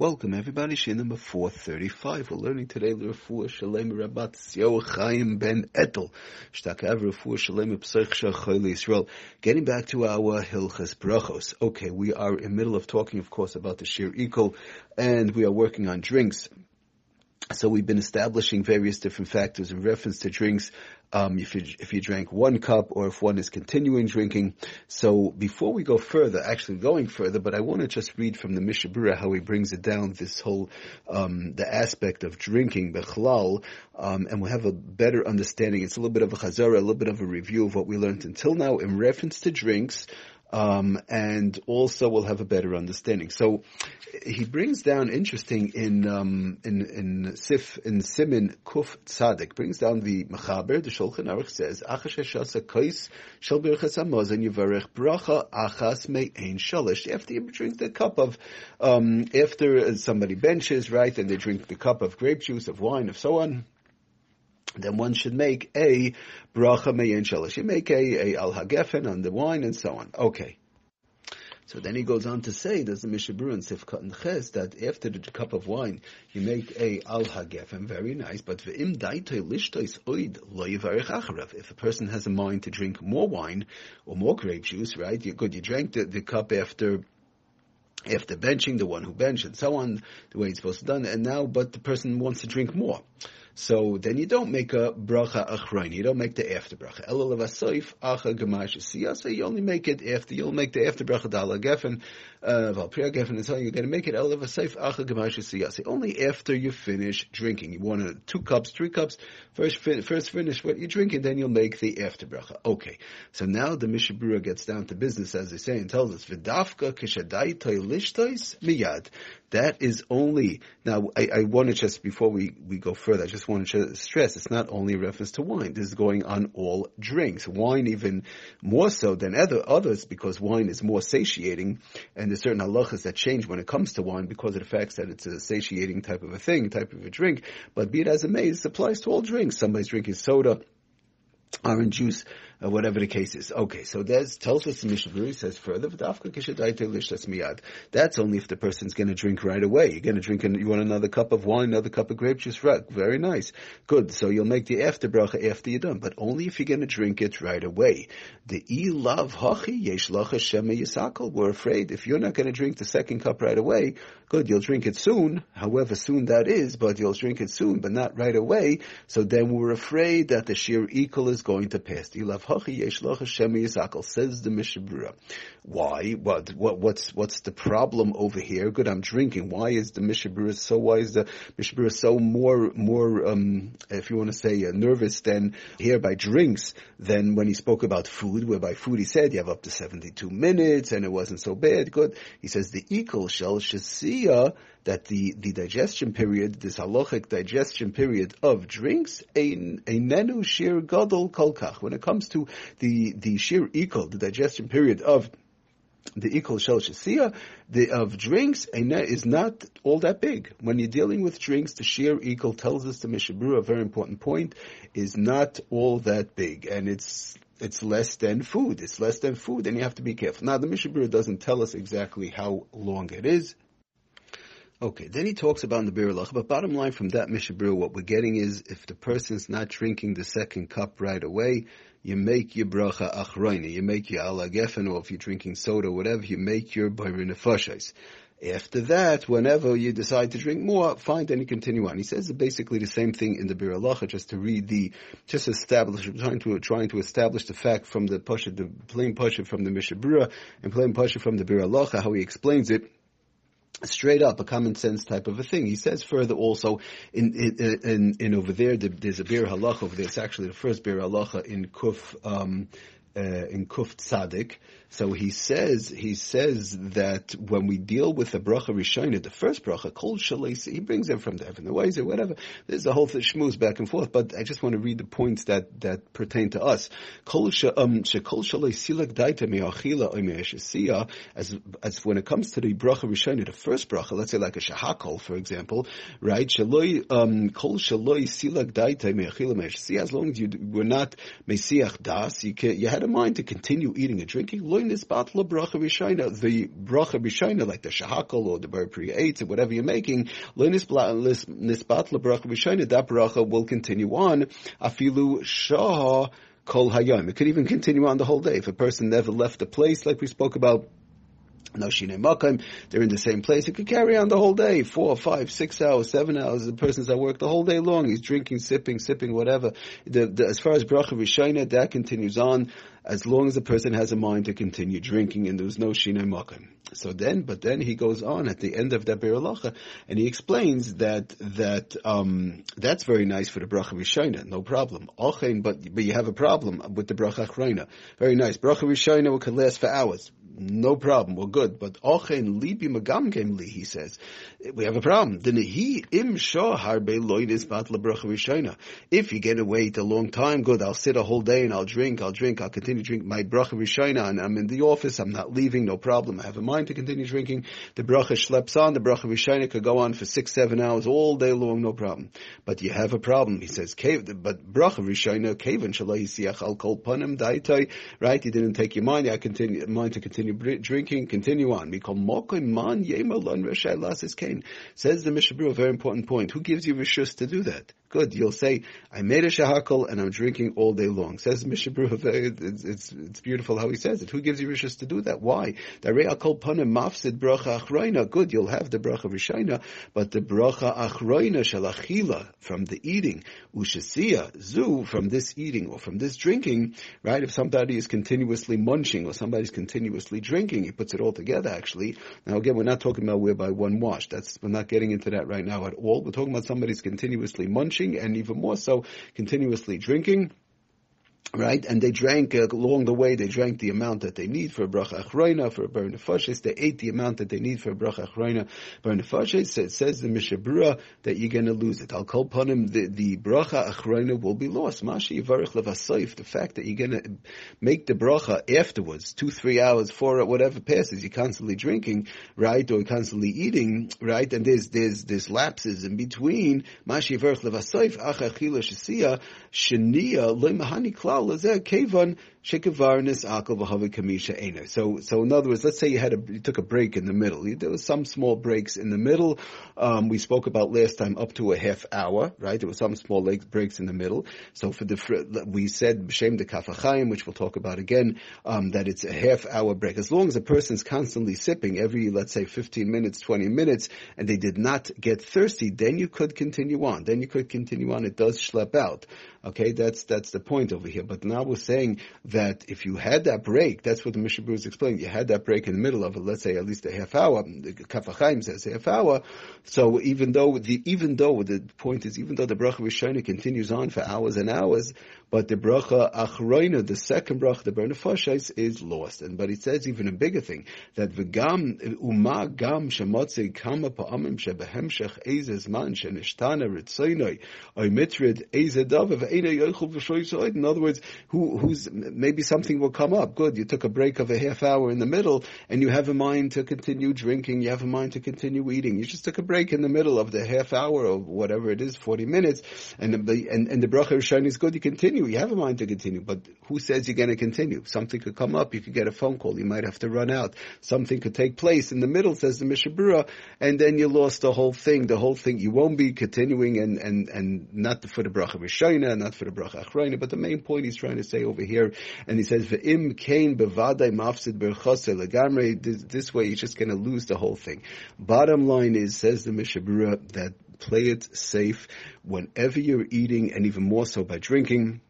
Welcome everybody, Shir number 435. We're learning today L'Refuah Shalem Rabat Tzio Chaim Ben Etel. Shtakav Refuah Shalem P'sech Shachol Yisrael. Getting back to our Hilchas Brachos. Okay, we are in middle of talking, of course, about the Shir Ikol, and we are working on drinks. So we've been establishing various different factors in reference to drinks. Um, if you if you drank one cup or if one is continuing drinking. So before we go further, actually going further, but I want to just read from the Mishnah Berurah how he brings it down this whole um, the aspect of drinking bechlal, um, and we'll have a better understanding. It's a little bit of a chazara, a little bit of a review of what we learned until now in reference to drinks. Um, and also we'll have a better understanding. So he brings down interesting in um, in in Sif in Simin Kuf Tzadik brings down the Mechaber the Shulchan Aruch says Achash Shasa Kais Shel Birchas Hamazon Yivarech Bracha Achas Me'ein Shalish after you drink the cup of um, after somebody benches right and they drink the cup of grape juice of wine of so on then one should make a bracha meyin shalish. You make a, a al hagefen on the wine and so on. Okay. So then he goes on to say, there's the Mishnah Berurah in Sifkat and Ches, that after the cup of wine, you make a al hagefen, very nice, but v'im daitoi lishtois oid lo. If a person has a mind to drink more wine or more grape juice, right, you're good, you drank the, the cup after after benching, the one who benched, and so on, the way it's supposed to be done, and now, but the person wants to drink more. So then you don't make a bracha achrain. You don't make the after bracha. Elul acha gemash So You only make it after. You'll make the after bracha dala gefen uh, and on. You're going to make it elul avasoif acha gemash siyasa. Only after you finish drinking. You want two cups, three cups. First, fin- first finish what you're drinking, then you'll make the after bracha. Okay. So now the Mishnah Berurah gets down to business, as they say, and tells us v'dafka kishadai lishtois miyad. That is only now. I, I want to just before we, we go further. I just want to stress it's not only a reference to wine. This is going on all drinks. Wine even more so than other others because wine is more satiating, and there's certain halachas that change when it comes to wine because of the fact that it's a satiating type of a thing, type of a drink. But be it as it may, this applies to all drinks. Somebody's drinking soda orange juice, uh, whatever the case is. Okay, so there's the Mishnah Berurah says further, that's only if the person's going to drink right away. You're going to drink, and you want another cup of wine, another cup of grape juice, right? Very nice. Good. So you'll make the after bracha after you're done, but only if you're going to drink it right away. The ilav hachi yesh yisakal. We're afraid if you're not going to drink the second cup right away, good, you'll drink it soon, however soon that is, but you'll drink it soon, but not right away. So then we're afraid that the sheer equal is going to pass. Ilav yesh yisakal, says the Mishnah Why? What, what, what's, what's the problem over here? Good, I'm drinking. Why is the Mishnah Berurah so, why is the Mishnah Berurah so more, more, um, if you want to say, uh, nervous than here by drinks than when he spoke about food, where by food he said you have up to 72 minutes and it wasn't so bad. Good. He says the equal shall shasiya that the, the digestion period, this halachic digestion period of drinks, a, nenu shir gadol kolkach. When it comes to the, the shir equal, the digestion period of the equal shel shasia, the of drinks is not all that big. When you're dealing with drinks, the sheer equal tells us the Mishnah Berurah, a very important point, is not all that big, and it's it's less than food. It's less than food, and you have to be careful. Now, the Mishnah Berurah doesn't tell us exactly how long it is. Okay, then he talks about the Halacha, but bottom line from that Mishnah Berurah, what we're getting is if the person's not drinking the second cup right away, you make your bracha achroini, you make your ala gefen, or if you're drinking soda, whatever, you make your bayrinefashais. After that, whenever you decide to drink more, fine, then you continue on. He says basically the same thing in the Biur Halacha, just to read the, just establish, trying to, trying to establish the fact from the Pasha, the plain Pasha from the Mishnah Berurah, and plain Pasha from the Biur Halacha, how he explains it straight up a common sense type of a thing. He says further also in in in, in over there there's a Biur Halacha over there. It's actually the first Biur Halacha in Kuf um, uh, in Kuf Tzadik so he says, he says that when we deal with the bracha rishayna, the first bracha, kol shalais, he brings them from the heaven, the ways or whatever. There's a whole thing, shmooze back and forth, but I just want to read the points that, that pertain to us. Um, as, as when it comes to the bracha rishayna, the first bracha, let's say like a shahakol, for example, right? Shaloi, um, kol shaloi silak daita me'achila me'ashasiya, as long as you were not mesiach das, you, can, you had a mind to continue eating and drinking. The bracha rishayna, like the shahakal or the bar eight or whatever you're making. That bracha will continue on. Afilu shah kol hayom. It could even continue on the whole day if a person never left the place, like we spoke about no shine makam. They're in the same place. It could carry on the whole day, four, five, six hours, seven hours. The person's at work the whole day long. He's drinking, sipping, sipping, whatever. The, the, as far as bracha rishayna, that continues on as long as the person has a mind to continue drinking and there's no shine makam. So then, but then he goes on at the end of that Biur Halacha and he explains that that um, that's very nice for the bracha rishayna, no problem. Ochein, but but you have a problem with the bracha achrayna. Very nice. Bracha rishayna can last for hours no problem, we're good. But ochen libi magamkem li, he says, we have a problem. Then he im harbe loidis bat bracha If you get to wait a long time, good. I'll sit a whole day and I'll drink. I'll drink. I'll continue to drink my bracha rishayna, and I'm in the office. I'm not leaving. No problem. I have a mind to continue drinking. The bracha schleps on. The bracha rishayna could go on for six, seven hours all day long. No problem. But you have a problem. He says, but bracha rishayna kaven shalai siach al kol panim daitai. Right? You didn't take your mind. I continue mind to continue drinking, continue on. Says the Mishnah a very important point. Who gives you rishus to do that? Good. You'll say, I made a shahakal and I'm drinking all day long. Says Mishnah it's, it's, it's beautiful how he says it. Who gives you rishus to do that? Why? Good. You'll have the bracha rishayna, but the bracha achroina shalachila from the eating, ushasiya, zu, from this eating or from this drinking, right? If somebody is continuously munching or somebody's continuously drinking, he puts it all together actually. Now again, we're not talking about whereby one wash. That's, we're not getting into that right now at all. We're talking about somebody's continuously munching and even more so continuously drinking right? And they drank uh, along the way. They drank the amount that they need for bracha achroina for bar nefashis. They ate the amount that they need for bracha achroina bar nefashis. So it says the Mishnah Berurah that you're going to lose it. I'll call upon him. The, the bracha achroina will be lost. Mashi yivarich levasayif. The fact that you're going to make the bracha afterwards, two, three hours, four, whatever passes, you're constantly drinking, right, or constantly eating, right, and there's there's there's lapses in between. Mashi yivarich levasayif achachila shasiya shenia lemahani klal kevon Shekavarnis kamisha. So, so in other words, let's say you had a, you took a break in the middle. There was some small breaks in the middle. Um, we spoke about last time up to a half hour, right? There were some small breaks in the middle. So for the, we said b'shem de Kaf HaChaim, which we'll talk about again, um, that it's a half hour break. As long as a person's constantly sipping every, let's say 15 minutes, 20 minutes, and they did not get thirsty, then you could continue on. Then you could continue on. It does schlep out. Okay, that's, that's the point over here. But now we're saying that if you had that break, that's what the Mishnah is explaining. You had that break in the middle of it, let's say at least a half hour. The Kaf HaChaim says half hour. So even though the even though the point is even though the bracha Rishona continues on for hours and hours, but the bracha achroina, the second bracha, the of is lost. And but it says even a bigger thing that v'gam uma gam shemotze kama pa'amim shebehemshech ezes man shenishtana ritzoinoi oy mitrid ezedav v'eina yochel v'shoy In other words, who who's maybe something will come up. Good, you took a break of a half hour in the middle, and you have a mind to continue drinking. You have a mind to continue eating. You just took a break in the middle of the half hour or whatever it is, forty minutes, and the and, and the bracha Rishon is good. You continue. You have a mind to continue, but who says you're going to continue? Something could come up. You could get a phone call. You might have to run out. Something could take place in the middle, says the Mishnah Berurah, and then you lost the whole thing. The whole thing. You won't be continuing and, and, and not for the bracha Rishayna, not for the bracha Achrayna, but the main point he's trying to say over here, and he says, Ve'im kain bevadai mafsid berchase legamre. This way, you're just going to lose the whole thing. Bottom line is, says the Mishnah Berurah, that play it safe whenever you're eating and even more so by drinking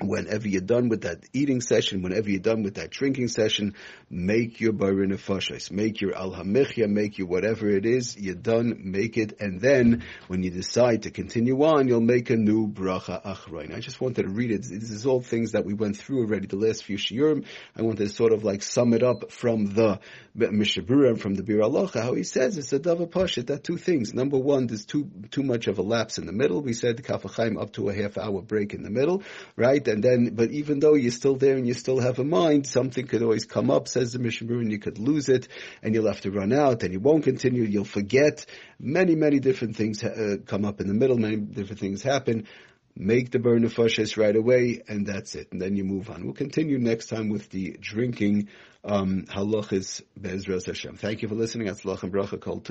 whenever you're done with that eating session, whenever you're done with that drinking session, make your barin fashis, make your al hamichya, make your whatever it is, you're done, make it, and then when you decide to continue on, you'll make a new bracha achrain. I just wanted to read it. This is all things that we went through already the last few shiurim. I wanted to sort of like sum it up from the Mishnah Berurah and from the Biur Halacha, how he says it's a dava pashit, that two things. Number one, there's too, too much of a lapse in the middle. We said Kaf HaChaim up to a half hour break in the middle, right? And then, but even though you're still there and you still have a mind, something could always come up, says the Mishnah, and you could lose it, and you'll have to run out, and you won't continue, you'll forget. Many, many different things uh, come up in the middle, many different things happen make the burn nefashis right away, and that's it. And then you move on. We'll continue next time with the drinking um, halachis Bezras Hashem. Thank you for listening. Atzlach bracha kol.